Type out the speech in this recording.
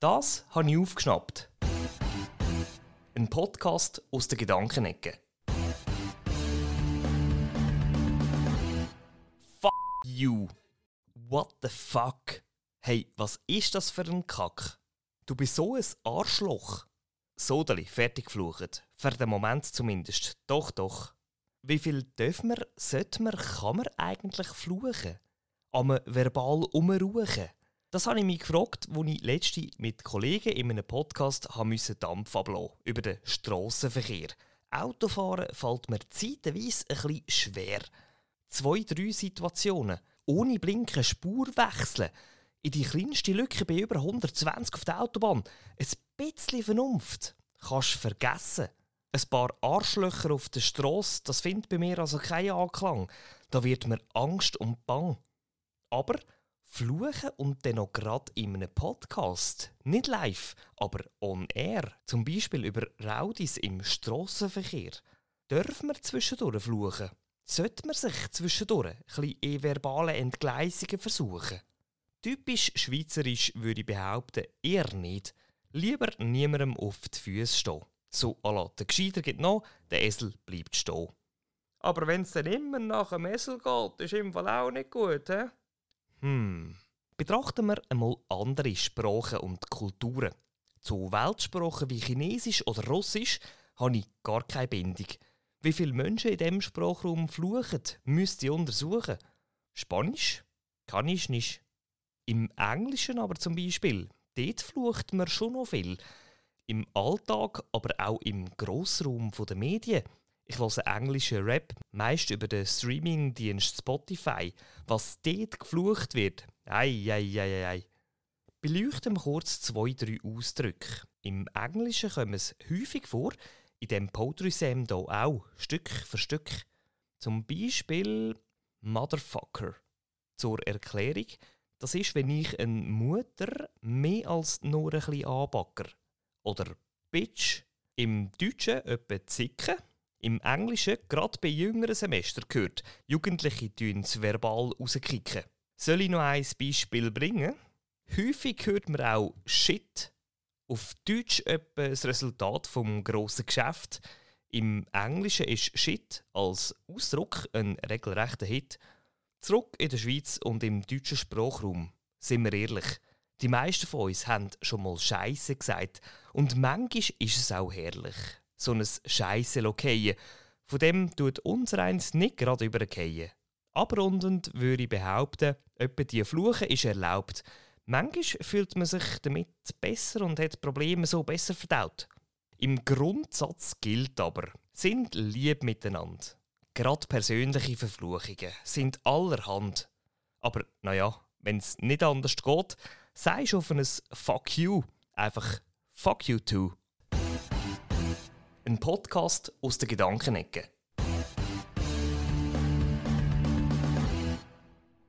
Das habe ich aufgeschnappt. Ein Podcast aus der Gedankenecke. Fuck you. What the fuck? Hey, was ist das für ein Kack? Du bist so ein Arschloch. Sodeli, fertig geflucht. Für den Moment zumindest. Doch, doch. Wie viel dürfen wir, sollte man, kann man eigentlich fluchen? Am verbal umruhen? Das habe ich mich gefragt, als ich letzte mit Kollegen in einem Podcast musste Dampf ablassen über den Strassenverkehr. Autofahren fällt mir zeitweise ein bisschen schwer. Zwei, drei Situationen. Ohne Blinken Spur wechseln. In die kleinste Lücke bei über 120 auf der Autobahn. Ein bisschen Vernunft. Kannst vergessen. Ein paar Arschlöcher auf der Straße, das findet bei mir also keinen Anklang. Da wird mir Angst und Bang. Aber Fluchen und dann noch gerade in einem Podcast. Nicht live, aber on air. Zum Beispiel über Raudis im Strassenverkehr. Dürfen wir zwischendurch fluchen? Sollte man sich zwischendurch ein bisschen in verbale Entgleisungen versuchen? Typisch schweizerisch würde ich behaupten, eher nicht. Lieber niemandem auf die Füße stehen. So, ala, der Gescheiter geht noch, der Esel bleibt stehen. Aber wenn es dann immer nach dem Esel geht, ist im Fall auch nicht gut, hä? Hm. Betrachten wir einmal andere Sprachen und Kulturen. Zu Weltsprachen wie Chinesisch oder Russisch habe ich gar keine Bindung. Wie viele Menschen in diesem Sprachraum fluchen, müsste ich untersuchen. Spanisch? Kann ich nicht. Im Englischen aber zum Beispiel, dort flucht man schon noch viel. Im Alltag, aber auch im Grossraum der Medien ich höre englischen Rap, meist über den Streamingdienst Spotify. Was dort geflucht wird, ei, ei, ei, ei. Beleuchten wir kurz zwei, drei Ausdrücke. Im Englischen kommen es häufig vor, in dem Poetry Sam hier auch, Stück für Stück. Zum Beispiel Motherfucker. Zur Erklärung, das ist, wenn ich eine Mutter mehr als nur ein bisschen anbacker. Oder Bitch. Im Deutschen etwa Zicken im Englischen, gerade bei jüngeren Semestern, gehört, Jugendliche es verbal rauskicken. Soll ich noch ein Beispiel bringen? Häufig hört man auch Shit. Auf Deutsch etwa das Resultat vom grossen Geschäft. Im Englischen ist Shit als Ausdruck ein regelrechter Hit. Zurück in der Schweiz und im deutschen Sprachraum. Sind wir ehrlich, die meisten von uns haben schon mal Scheiße gesagt und manchmal ist es auch herrlich so ein Scheisse lokeien. Von dem tut unser eins nicht gerade übergehen. Abrundend würde ich behaupten, etwa die Fluche ist erlaubt. Manchmal fühlt man sich damit besser und hat Probleme so besser verdaut. Im Grundsatz gilt aber, sind lieb miteinander. Gerade persönliche Verfluchungen sind allerhand. Aber naja, wenn es nicht anders geht, sagst du auf ein Fuck you einfach Fuck you too. Ein Podcast aus der Gedankenecke.